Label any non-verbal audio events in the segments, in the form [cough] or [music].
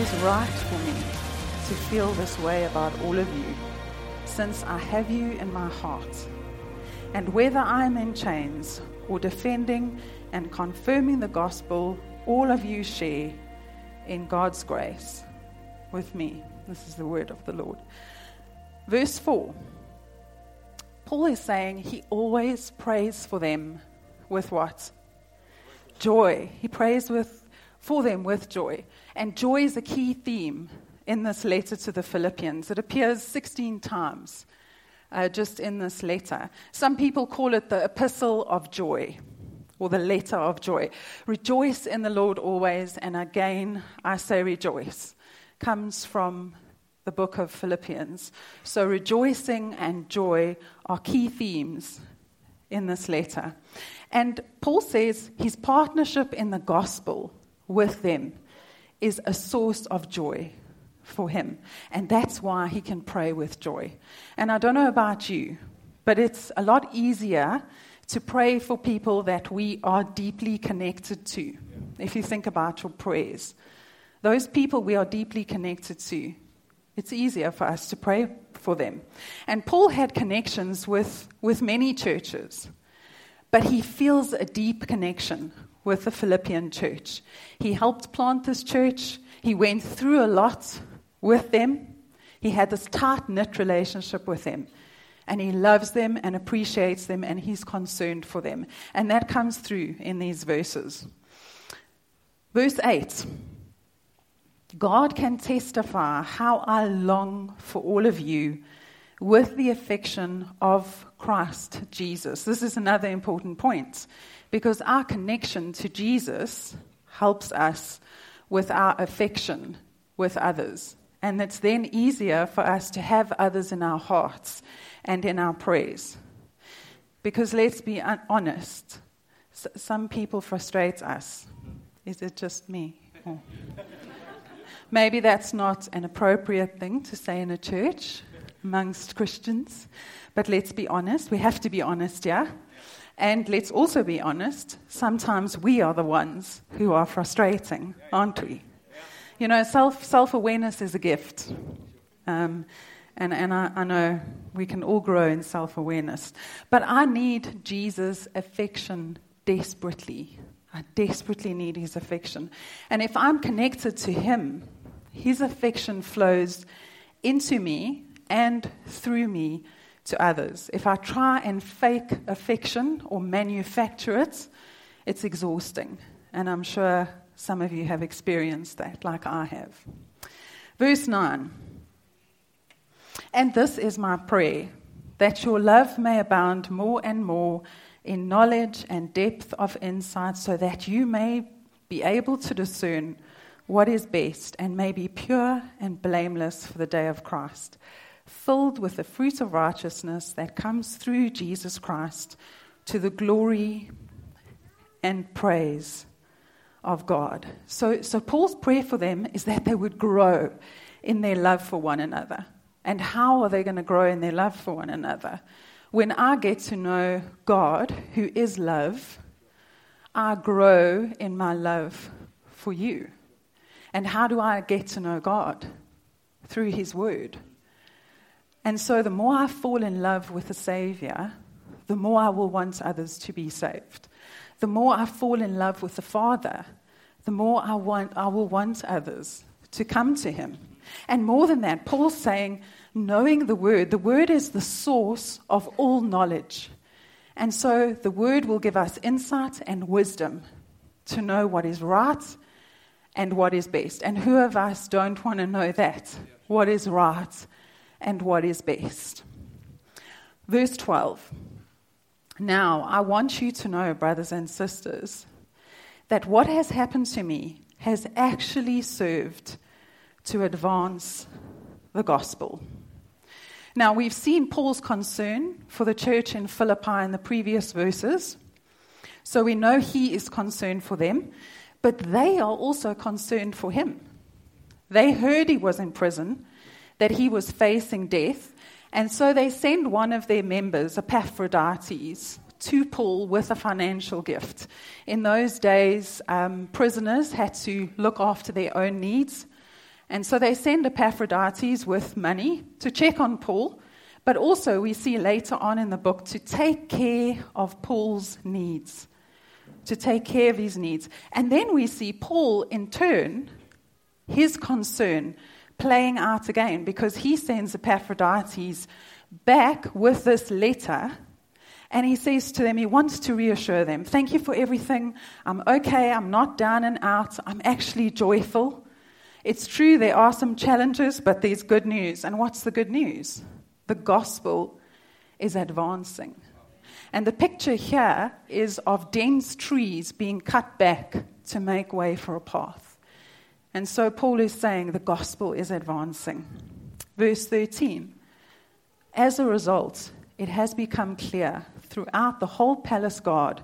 always right for me to feel this way about all of you, since I have you in my heart. And whether I am in chains or defending and confirming the gospel, all of you share in God's grace with me. This is the word of the Lord. Verse 4 Paul is saying he always prays for them with what? Joy. He prays with, for them with joy. And joy is a key theme in this letter to the Philippians. It appears 16 times uh, just in this letter. Some people call it the epistle of joy or the letter of joy. Rejoice in the Lord always, and again I say rejoice. Comes from the book of Philippians. So rejoicing and joy are key themes in this letter. And Paul says his partnership in the gospel with them is a source of joy for him. And that's why he can pray with joy. And I don't know about you, but it's a lot easier to pray for people that we are deeply connected to. If you think about your prayers, those people we are deeply connected to, it's easier for us to pray for them. And Paul had connections with, with many churches, but he feels a deep connection with the Philippian church. He helped plant this church, he went through a lot with them. He had this tight knit relationship with them. And he loves them and appreciates them and he's concerned for them. And that comes through in these verses. Verse 8 God can testify how I long for all of you with the affection of Christ Jesus. This is another important point because our connection to Jesus helps us with our affection with others. And it's then easier for us to have others in our hearts and in our prayers. Because let's be honest, some people frustrate us. Is it just me? Oh. Maybe that's not an appropriate thing to say in a church amongst Christians, but let's be honest. We have to be honest, yeah? And let's also be honest, sometimes we are the ones who are frustrating, aren't we? You know, self self awareness is a gift. Um, and, and I, I know we can all grow in self awareness. But I need Jesus' affection desperately. I desperately need his affection. And if I'm connected to him, his affection flows into me and through me to others. If I try and fake affection or manufacture it, it's exhausting. And I'm sure some of you have experienced that, like I have. Verse 9. And this is my prayer that your love may abound more and more in knowledge and depth of insight, so that you may be able to discern what is best and may be pure and blameless for the day of Christ, filled with the fruit of righteousness that comes through Jesus Christ to the glory and praise of God. So, so Paul's prayer for them is that they would grow in their love for one another. And how are they going to grow in their love for one another? When I get to know God, who is love, I grow in my love for you. And how do I get to know God? Through His Word. And so the more I fall in love with the Savior, the more I will want others to be saved. The more I fall in love with the Father, the more I, want, I will want others to come to Him. And more than that, Paul's saying, knowing the Word, the Word is the source of all knowledge. And so the Word will give us insight and wisdom to know what is right and what is best. And who of us don't want to know that? What is right and what is best? Verse 12. Now, I want you to know, brothers and sisters, that what has happened to me has actually served to advance the gospel. Now, we've seen Paul's concern for the church in Philippi in the previous verses. So we know he is concerned for them, but they are also concerned for him. They heard he was in prison, that he was facing death, and so they send one of their members, Epaphroditus, to Paul with a financial gift. In those days, um, prisoners had to look after their own needs, And so they send Epaphroditus with money to check on Paul, but also we see later on in the book to take care of Paul's needs, to take care of his needs. And then we see Paul, in turn, his concern playing out again because he sends Epaphroditus back with this letter. And he says to them, he wants to reassure them, Thank you for everything. I'm okay. I'm not down and out. I'm actually joyful. It's true, there are some challenges, but there's good news. And what's the good news? The gospel is advancing. And the picture here is of dense trees being cut back to make way for a path. And so Paul is saying the gospel is advancing. Verse 13 As a result, it has become clear throughout the whole palace guard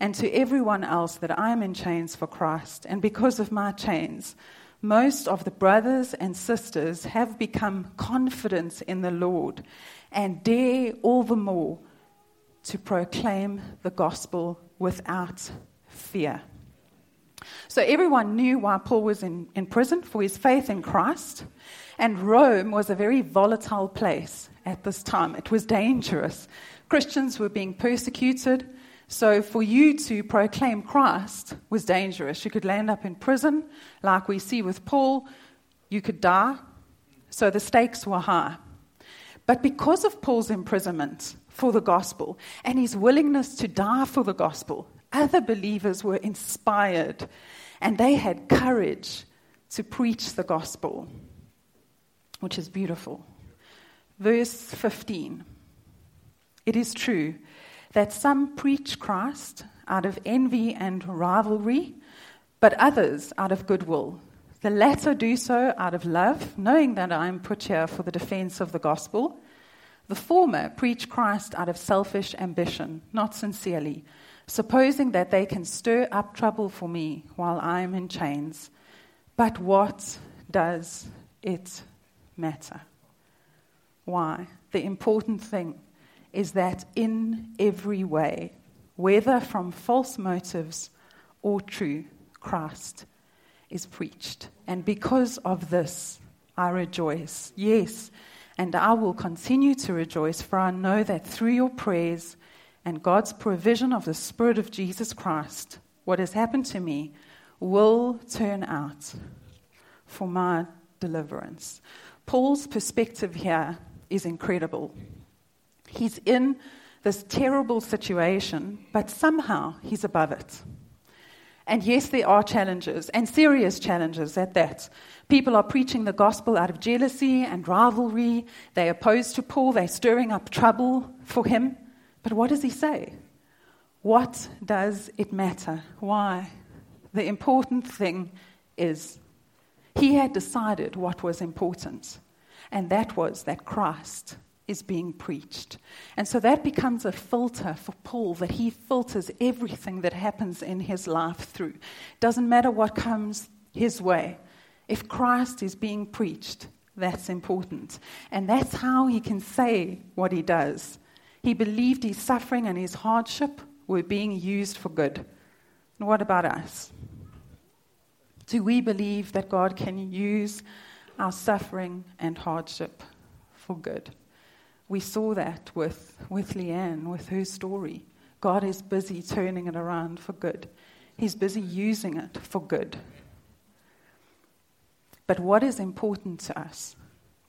and to everyone else that I am in chains for Christ. And because of my chains, most of the brothers and sisters have become confident in the Lord and dare all the more to proclaim the gospel without fear. So everyone knew why Paul was in, in prison for his faith in Christ. And Rome was a very volatile place at this time. It was dangerous. Christians were being persecuted. So, for you to proclaim Christ was dangerous. You could land up in prison, like we see with Paul. You could die. So, the stakes were high. But because of Paul's imprisonment for the gospel and his willingness to die for the gospel, other believers were inspired and they had courage to preach the gospel, which is beautiful. Verse 15 It is true that some preach Christ out of envy and rivalry, but others out of goodwill. The latter do so out of love, knowing that I am put here for the defense of the gospel. The former preach Christ out of selfish ambition, not sincerely, supposing that they can stir up trouble for me while I am in chains. But what does it matter? Why? The important thing is that in every way, whether from false motives or true, Christ is preached. And because of this, I rejoice. Yes, and I will continue to rejoice, for I know that through your prayers and God's provision of the Spirit of Jesus Christ, what has happened to me will turn out for my deliverance. Paul's perspective here is incredible. He's in this terrible situation, but somehow he's above it. And yes, there are challenges, and serious challenges at that. People are preaching the gospel out of jealousy and rivalry. They're opposed to Paul, they're stirring up trouble for him. But what does he say? What does it matter? Why? The important thing is he had decided what was important, and that was that Christ is being preached. And so that becomes a filter for Paul that he filters everything that happens in his life through. Doesn't matter what comes his way. If Christ is being preached, that's important. And that's how he can say what he does. He believed his suffering and his hardship were being used for good. And what about us? Do we believe that God can use our suffering and hardship for good? We saw that with, with Leanne, with her story. God is busy turning it around for good, He's busy using it for good. But what is important to us?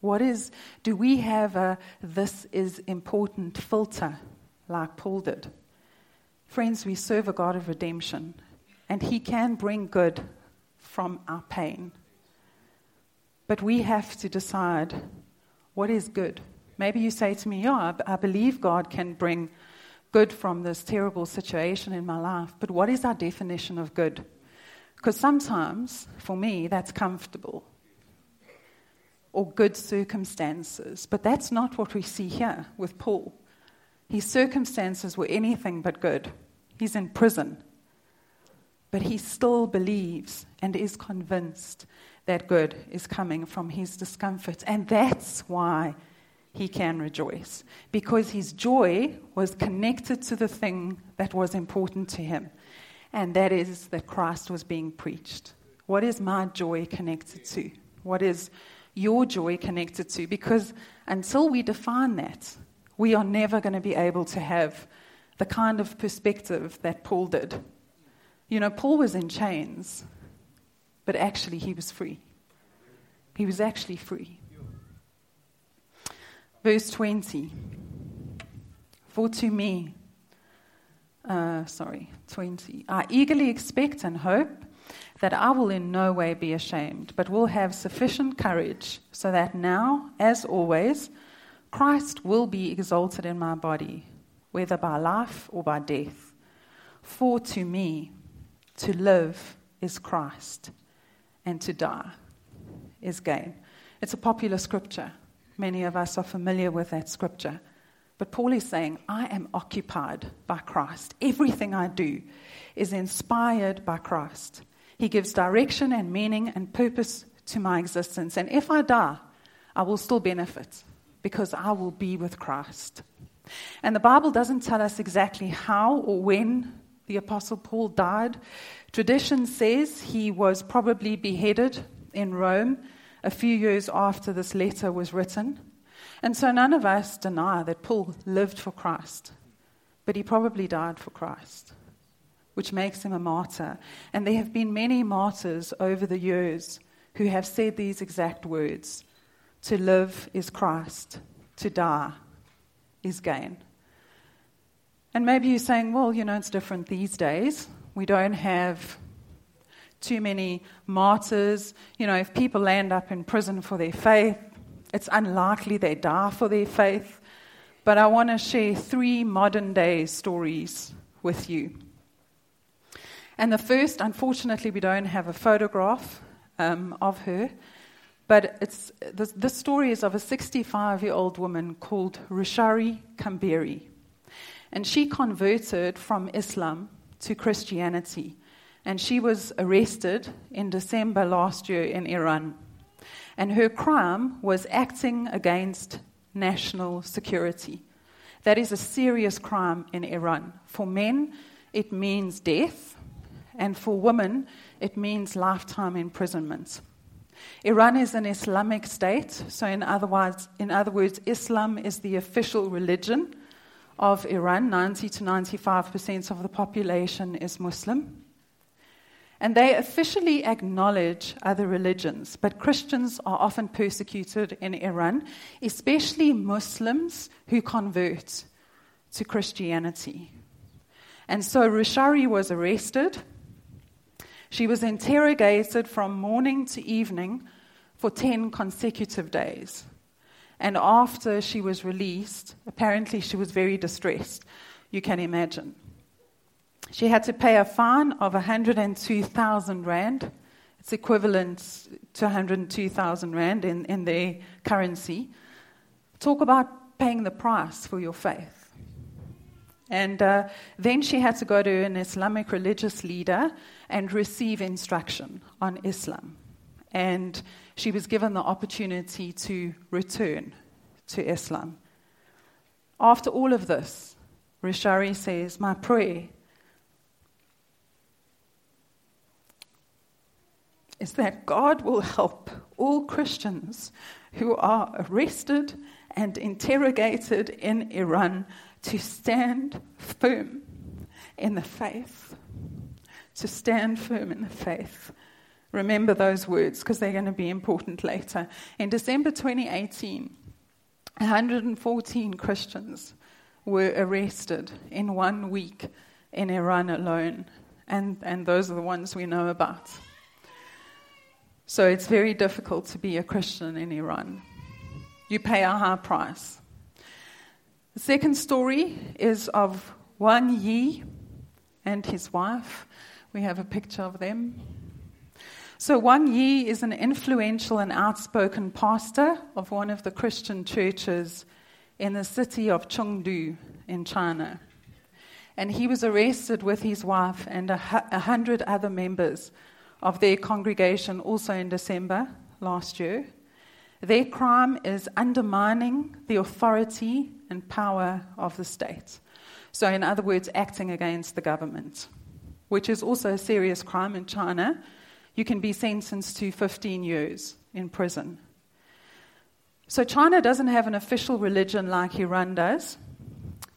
What is, do we have a this is important filter like Paul did? Friends, we serve a God of redemption, and He can bring good from our pain. But we have to decide what is good Maybe you say to me, Yeah, I believe God can bring good from this terrible situation in my life, but what is our definition of good? Because sometimes, for me, that's comfortable or good circumstances, but that's not what we see here with Paul. His circumstances were anything but good. He's in prison, but he still believes and is convinced that good is coming from his discomfort, and that's why he can rejoice because his joy was connected to the thing that was important to him, and that is that Christ was being preached. What is my joy connected to? What is your joy connected to? Because until we define that, we are never going to be able to have the kind of perspective that Paul did. You know, Paul was in chains, but actually he was free. He was actually free. Verse 20 For to me, uh, sorry, 20, I eagerly expect and hope that I will in no way be ashamed, but will have sufficient courage, so that now, as always, Christ will be exalted in my body, whether by life or by death. For to me, to live is Christ, and to die is gain. It's a popular scripture. Many of us are familiar with that scripture. But Paul is saying, I am occupied by Christ. Everything I do is inspired by Christ. He gives direction and meaning and purpose to my existence. And if I die, I will still benefit because I will be with Christ. And the Bible doesn't tell us exactly how or when the Apostle Paul died. Tradition says he was probably beheaded in Rome a few years after this letter was written. And so none of us deny that Paul lived for Christ, but he probably died for Christ, which makes him a martyr. And there have been many martyrs over the years who have said these exact words To live is Christ, to die is gain. And maybe you're saying, well, you know, it's different these days. We don't have too many martyrs. You know, if people land up in prison for their faith, it's unlikely they die for their faith. But I want to share three modern day stories with you. And the first, unfortunately, we don't have a photograph um, of her, but it's, the, the story is of a 65 year old woman called Rushari Kamberi. And she converted from Islam to Christianity and she was arrested in December last year in Iran. And her crime was acting against national security. That is a serious crime in Iran. For men, it means death, and for women, it means lifetime imprisonment. Iran is an Islamic state, so in other, words, in other words, Islam is the official religion of Iran. 90 to 95% of the population is Muslim. And they officially acknowledge other religions, but Christians are often persecuted in Iran, especially Muslims who convert to Christianity. And so Rushari was arrested. She was interrogated from morning to evening for 10 consecutive days. And after she was released, apparently she was very distressed, you can imagine. She had to pay a fine of 102,000 Rand. It's equivalent to 102,000 Rand in, in their currency. Talk about paying the price for your faith. And uh, then she had to go to an Islamic religious leader and receive instruction on Islam. And she was given the opportunity to return to Islam. After all of this, Rushari says, My prayer is that God will help all Christians who are arrested and interrogated in Iran to stand firm in the faith. To stand firm in the faith. Remember those words because they're going to be important later. In December 2018, 114 Christians were arrested in one week in Iran alone. And, and those are the ones we know about. So it's very difficult to be a Christian in Iran. You pay a high price. The second story is of Wang Yi and his wife. We have a picture of them. So, Wang Yi is an influential and outspoken pastor of one of the Christian churches in the city of Chengdu in China. And he was arrested with his wife and a hundred other members of their congregation also in December last year. Their crime is undermining the authority and power of the state. So, in other words, acting against the government, which is also a serious crime in China. you can be sentenced to 15 years in prison. So China doesn't have an official religion like Iran does.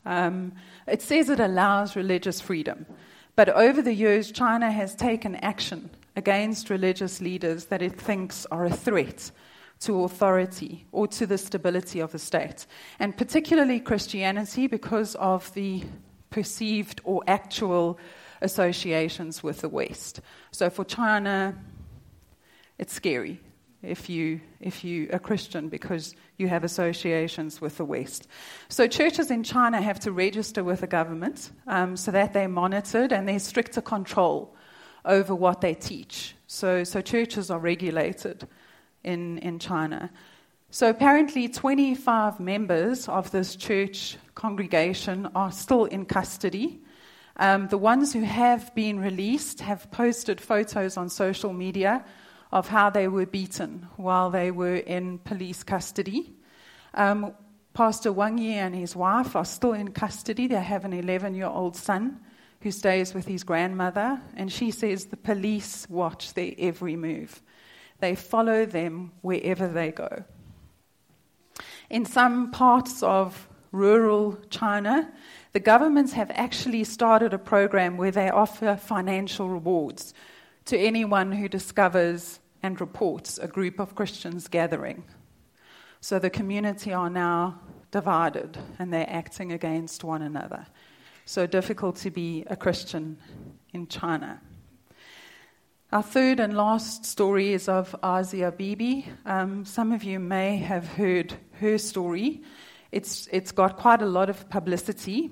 Um, it says it allows religious freedom. But over the years, China has taken action against religious leaders that it thinks are a threat to authority or to the stability of the state. And particularly Christianity because of the perceived or actual associations with the West. So for China, it's scary if you if you are Christian because you have associations with the West. So churches in China have to register with the government um, so that they're monitored and there's stricter control over what they teach. So so churches are regulated in in China. So apparently, 25 members of this church congregation are still in custody. Um, the ones who have been released have posted photos on social media of how they were beaten while they were in police custody. Um, Pastor Wang Yi and his wife are still in custody. They have an 11 year old son who stays with his grandmother, and she says the police watch their every move. They follow them wherever they go. In some parts of rural China, the governments have actually started a program where they offer financial rewards to anyone who discovers and reports a group of Christians gathering. So the community are now divided and they're acting against one another. So difficult to be a Christian in China. Our third and last story is of Asia Bibi. Um, some of you may have heard her story. It's, it's got quite a lot of publicity.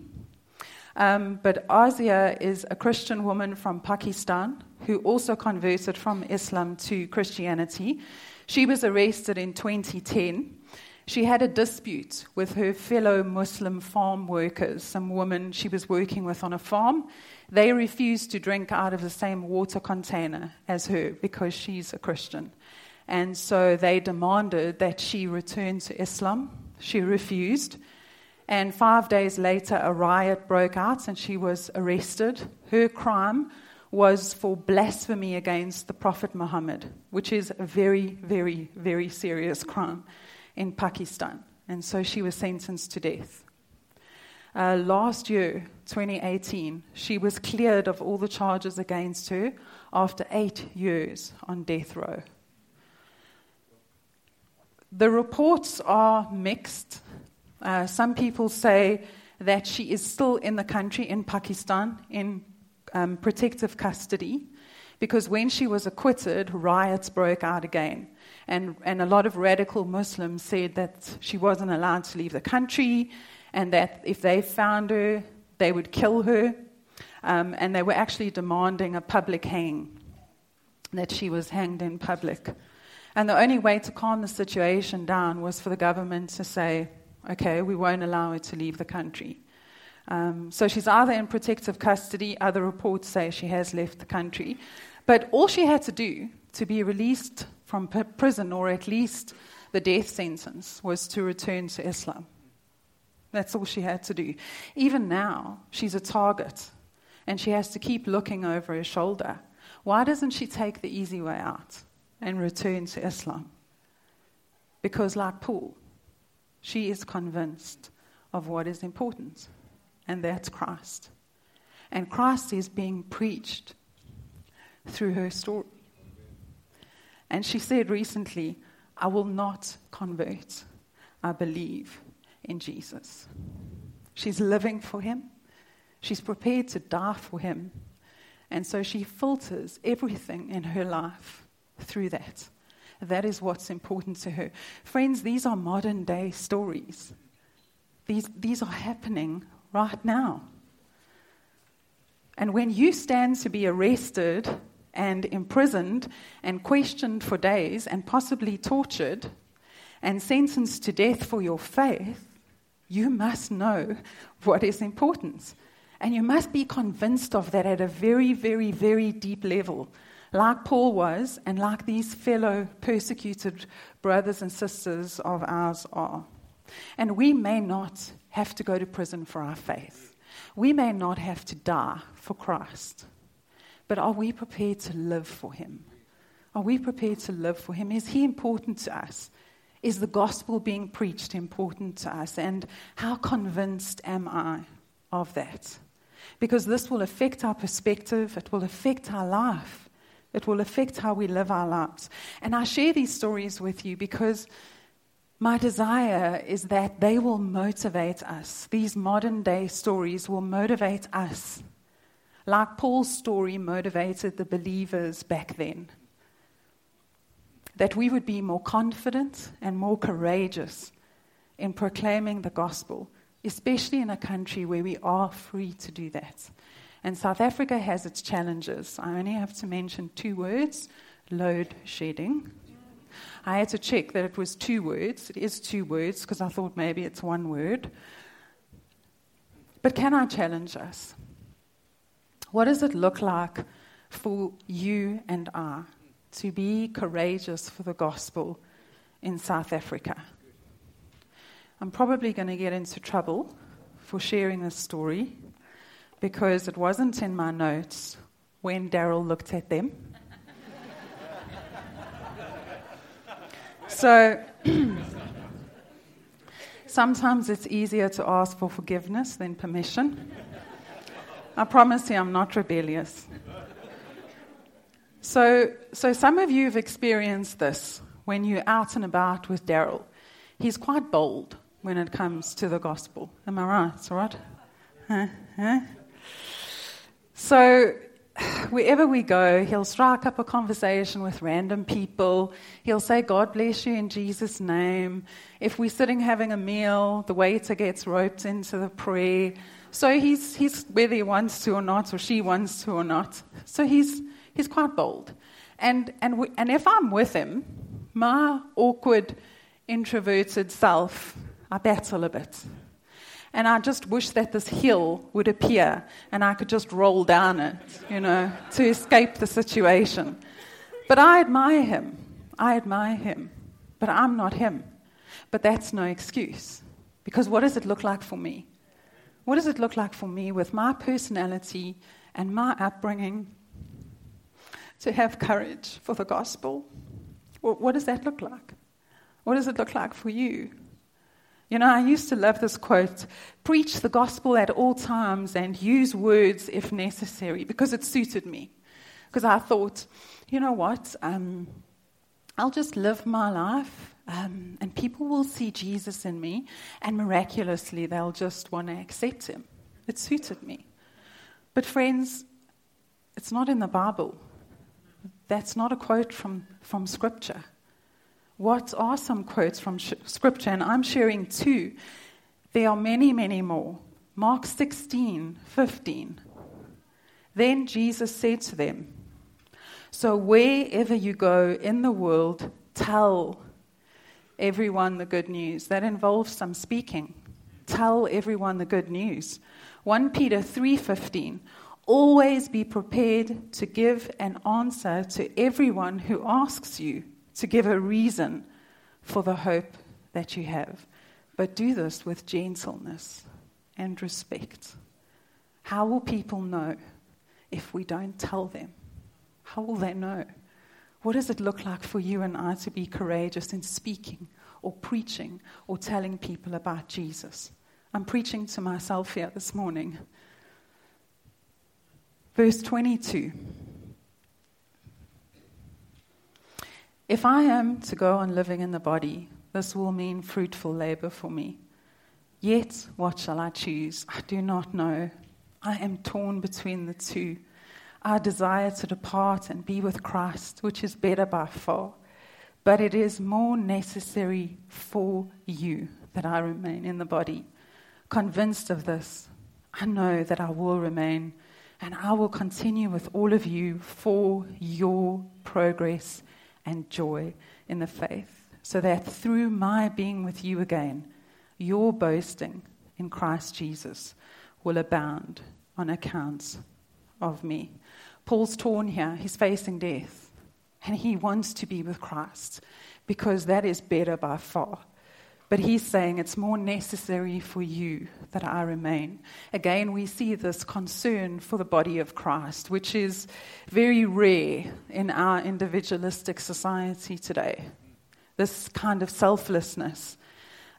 Um, but Asia is a Christian woman from Pakistan who also converted from Islam to Christianity. She was arrested in 2010. She had a dispute with her fellow Muslim farm workers, some women she was working with on a farm. They refused to drink out of the same water container as her because she's a Christian. And so they demanded that she return to Islam. She refused. And five days later, a riot broke out and she was arrested. Her crime was for blasphemy against the Prophet Muhammad, which is a very, very, very serious crime in Pakistan. And so she was sentenced to death. Uh, last year, 2018, she was cleared of all the charges against her after eight years on death row. The reports are mixed. Uh, some people say that she is still in the country, in Pakistan, in um, protective custody because when she was acquitted, riots broke out again. And, and a lot of radical Muslims said that she wasn't allowed to leave the country and that if they found her, they would kill her. Um, and they were actually demanding a public hang, that she was hanged in public. And the only way to calm the situation down was for the government to say, okay, we won't allow her to leave the country. Um, so she's either in protective custody, other reports say she has left the country. But all she had to do to be released from prison, or at least the death sentence, was to return to Islam. That's all she had to do. Even now, she's a target, and she has to keep looking over her shoulder. Why doesn't she take the easy way out and return to Islam? Because, like Paul, she is convinced of what is important and that's Christ. And Christ is being preached through her story. And she said recently, I will not convert. I believe in Jesus. She's living for him. She's prepared to die for him. And so she filters everything in her life through that. That is what's important to her. Friends, these are modern day stories. These, these are happening right now. And when you stand to be arrested and imprisoned and questioned for days and possibly tortured and sentenced to death for your faith, you must know what is important. And you must be convinced of that at a very, very, very deep level, like Paul was, and like these fellow persecuted brothers and sisters of ours are. And we may not have to go to prison for our faith. We may not have to die for Christ. But are we prepared to live for Him? Are we prepared to live for Him? Is He important to us? Is the gospel being preached important to us? And how convinced am I of that? Because this will affect our perspective, it will affect our life, it will affect how we live our lives. And I share these stories with you because my desire is that they will motivate us. These modern day stories will motivate us, like Paul's story motivated the believers back then. That we would be more confident and more courageous in proclaiming the gospel, especially in a country where we are free to do that. And South Africa has its challenges. I only have to mention two words load shedding I had to check that it was two words. It is two words because I thought maybe it's one word. But can I challenge us? What does it look like for you and I to be courageous for the gospel in South Africa? I'm probably going to get into trouble for sharing this story because it wasn't in my notes when Daryl looked at them. So [clears throat] sometimes it's easier to ask for forgiveness than permission. I promise you, I'm not rebellious. So, so some of you have experienced this when you're out and about with Daryl. He's quite bold when it comes to the gospel. Am I right? Right? Huh? Huh? So [sighs] wherever we go, he'll strike up a conversation with random people. He'll say, God bless you in Jesus' name. If we're sitting having a meal, the waiter gets roped into the prayer. So he's, he's whether he wants to or not, or she wants to or not. So he's, he's quite bold. And, and, we, and if I'm with him, my awkward, introverted self, I battle a bit. And I just wish that this hill would appear and I could just roll down it, you know, to escape the situation. But I admire him. I admire him. But I'm not him. But that's no excuse. Because what does it look like for me? What does it look like for me with my personality and my upbringing to have courage for the gospel? what does that look like? What does it look like for you? You know, I used to love this quote preach the gospel at all times and use words if necessary because it suited me. Because I thought, you know what? Um, I'll just live my life um, and people will see Jesus in me and miraculously they'll just want to accept him. It suited me. But, friends, it's not in the Bible. That's not a quote from, from Scripture. What are some quotes from sh- Scripture? And I'm sharing two. There are many, many more. Mark 16, 15. Then Jesus said to them, So wherever you go in the world, tell everyone the good news. That involves some speaking. Tell everyone the good news. 1 Peter 3:15 Always be prepared to give an answer to everyone who asks you to give a reason for the hope that you have. But do this with gentleness and respect. How will people know if we don't tell them? How will they know? What does it look like for you and I to be courageous in speaking or preaching or telling people about Jesus? I'm preaching to myself here this morning. Verse 22. If I am to go on living in the body, this will mean fruitful labor for me. Yet, what shall I choose? I do not know. I am torn between the two. I desire to depart and be with Christ, which is better by far. But it is more necessary for you that I remain in the body. Convinced of this, I know that I will remain and I will continue with all of you for your progress and joy in the faith, so that through my being with you again, your boasting in Christ Jesus will abound on account of me. Paul's torn here, he's facing death, and he wants to be with Christ because that is better by far. But he's saying it's more necessary for you that I remain. Again, we see this concern for the body of Christ, which is very rare in our individualistic society today. This kind of selflessness.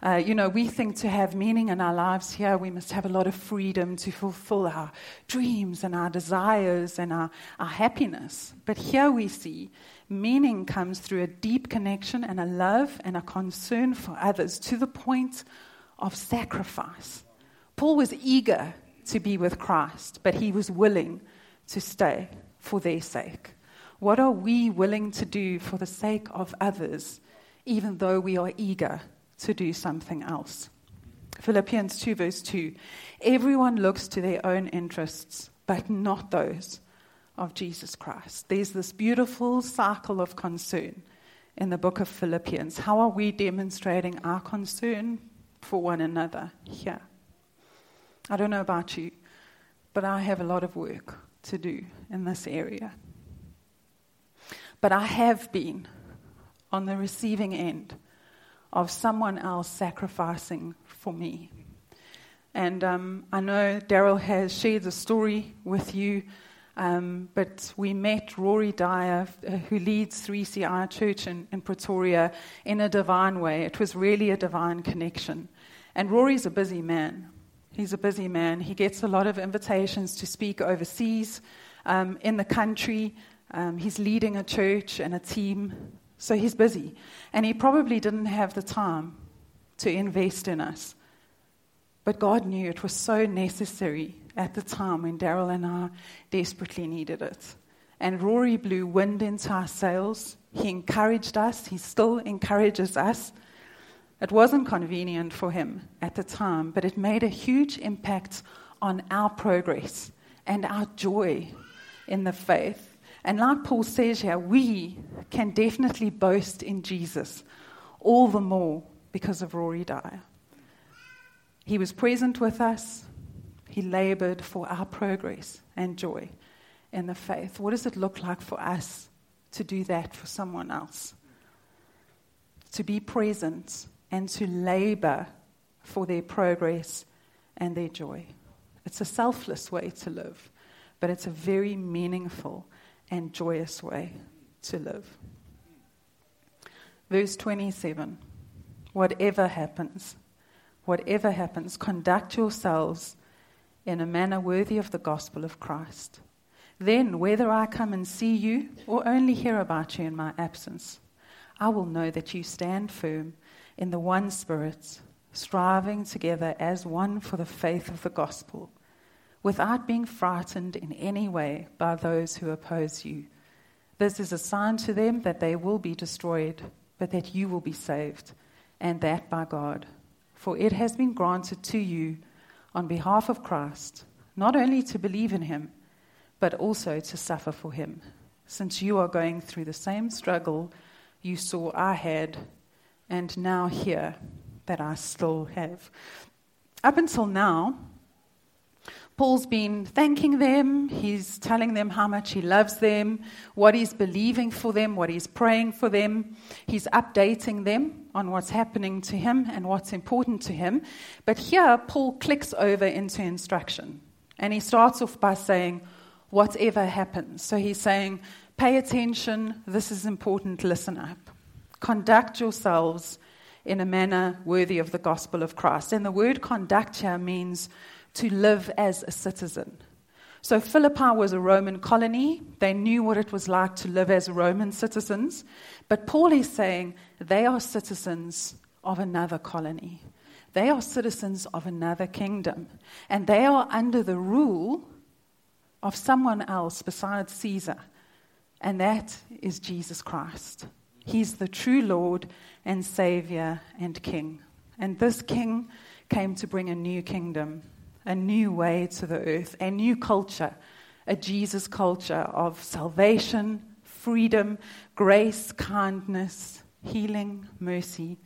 Uh, you know, we think to have meaning in our lives here, we must have a lot of freedom to fulfill our dreams and our desires and our, our happiness. But here we see meaning comes through a deep connection and a love and a concern for others to the point of sacrifice. Paul was eager to be with Christ, but he was willing to stay for their sake. What are we willing to do for the sake of others, even though we are eager to do something else. Philippians 2, verse 2 Everyone looks to their own interests, but not those of Jesus Christ. There's this beautiful cycle of concern in the book of Philippians. How are we demonstrating our concern for one another here? I don't know about you, but I have a lot of work to do in this area. But I have been on the receiving end of someone else sacrificing for me. And um, I know Daryl has shared the story with you, um, but we met Rory Dyer, uh, who leads 3CI Church in, in Pretoria, in a divine way. It was really a divine connection. And Rory's a busy man. He's a busy man. He gets a lot of invitations to speak overseas, um, in the country. Um, he's leading a church and a team so he's busy. And he probably didn't have the time to invest in us. But God knew it was so necessary at the time when Daryl and I desperately needed it. And Rory blew wind into our sails. He encouraged us. He still encourages us. It wasn't convenient for him at the time, but it made a huge impact on our progress and our joy in the faith. And like Paul says here, we can definitely boast in Jesus all the more because of Rory Dyer. He was present with us, he labored for our progress and joy in the faith. What does it look like for us to do that for someone else? To be present and to labor for their progress and their joy. It's a selfless way to live, but it's a very meaningful and joyous way to live. Verse 27 Whatever happens, whatever happens, conduct yourselves in a manner worthy of the gospel of Christ. Then, whether I come and see you or only hear about you in my absence, I will know that you stand firm in the one Spirit, striving together as one for the faith of the gospel without being frightened in any way by those who oppose you. This is a sign to them that they will be destroyed, but that you will be saved, and that by God. For it has been granted to you on behalf of Christ, not only to believe in him, but also to suffer for him, since you are going through the same struggle you saw I had, and now hear that I still have. Up until now, Paul's been thanking them. He's telling them how much he loves them, what he's believing for them, what he's praying for them. He's updating them on what's happening to him and what's important to him. But here, Paul clicks over into instruction. And he starts off by saying, Whatever happens. So he's saying, Pay attention. This is important. Listen up. Conduct yourselves in a manner worthy of the gospel of Christ. And the word conduct here means to live as a citizen. So, Philippi was a Roman colony. They knew what it was like to live as Roman citizens. But Paul is saying they are citizens of another colony. They are citizens of another kingdom. And they are under the rule of someone else besides Caesar. And that is Jesus Christ. He's the true Lord and Savior and King. And this King came to bring a new kingdom a new way to the earth, a new culture, a Jesus culture of salvation, freedom, grace, kindness, healing, mercy,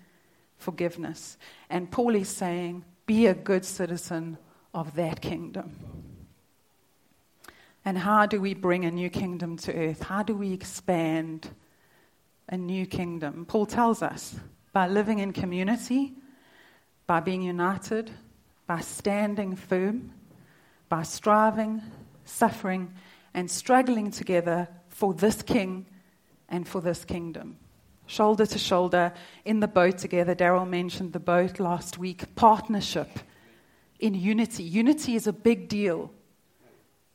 forgiveness. And Paul is saying, be a good citizen of that kingdom. And how do we bring a new kingdom to earth? How do we expand a new kingdom? Paul tells us by living in community by being united, by standing firm, by striving, suffering, and struggling together for this king and for this kingdom. Shoulder to shoulder in the boat together. Daryl mentioned the boat last week. Partnership in unity. Unity is a big deal.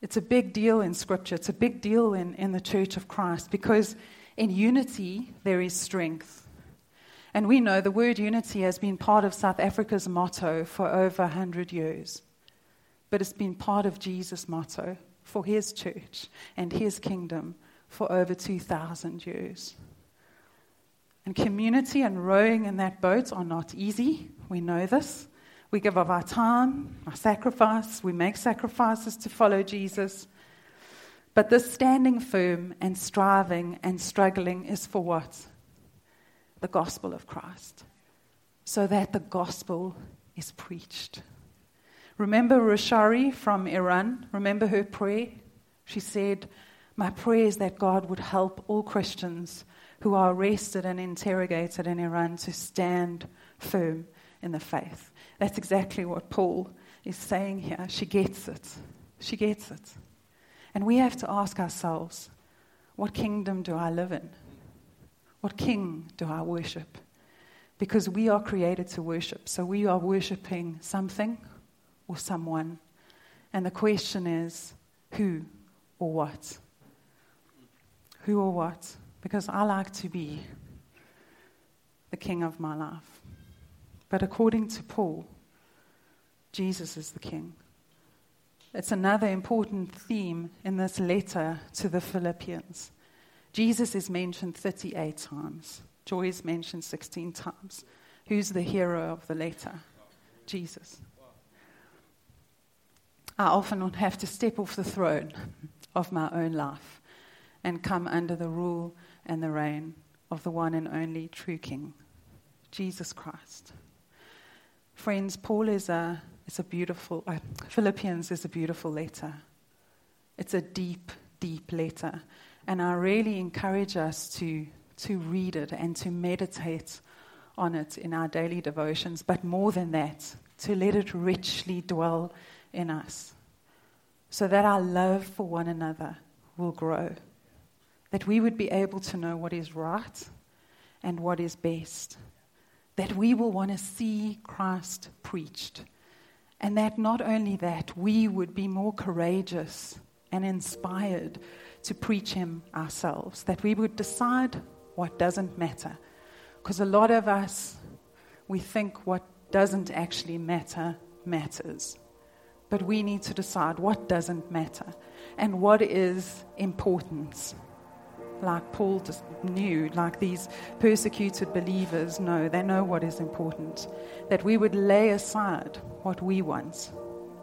It's a big deal in Scripture. It's a big deal in, in the church of Christ because in unity there is strength. And we know the word unity has been part of South Africa's motto for over 100 years. But it's been part of Jesus' motto for his church and his kingdom for over 2,000 years. And community and rowing in that boat are not easy. We know this. We give of our time, our sacrifice, we make sacrifices to follow Jesus. But this standing firm and striving and struggling is for what? The gospel of Christ so that the gospel is preached. Remember Rushari from Iran? Remember her prayer? She said, My prayer is that God would help all Christians who are arrested and interrogated in Iran to stand firm in the faith. That's exactly what Paul is saying here. She gets it. She gets it. And we have to ask ourselves, what kingdom do I live in? What king do I worship? Because we are created to worship. So we are worshiping something or someone. And the question is who or what? Who or what? Because I like to be the king of my life. But according to Paul, Jesus is the king. It's another important theme in this letter to the Philippians. Jesus is mentioned 38 times. Joy is mentioned 16 times. Who's the hero of the letter? Jesus. I often have to step off the throne of my own life and come under the rule and the reign of the one and only true King, Jesus Christ. Friends, Paul is a, is a beautiful, uh, Philippians is a beautiful letter. It's a deep, deep letter. And I really encourage us to, to read it and to meditate on it in our daily devotions, but more than that, to let it richly dwell in us so that our love for one another will grow, that we would be able to know what is right and what is best, that we will want to see Christ preached, and that not only that, we would be more courageous and inspired to preach Him ourselves, that we would decide what doesn't matter. Because a lot of us, we think what doesn't actually matter matters. But we need to decide what doesn't matter and what is important. Like Paul just knew, like these persecuted believers know, they know what is important. That we would lay aside what we want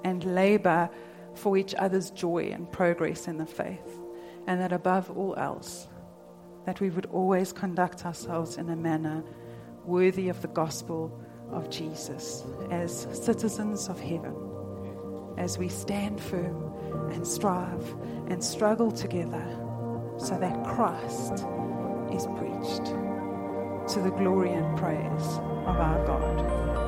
and labor for each other's joy and progress in the faith and that above all else, that we would always conduct ourselves in a manner worthy of the gospel of Jesus as citizens of heaven, as we stand firm and strive and struggle together so that Christ is preached to the glory and praise of our God.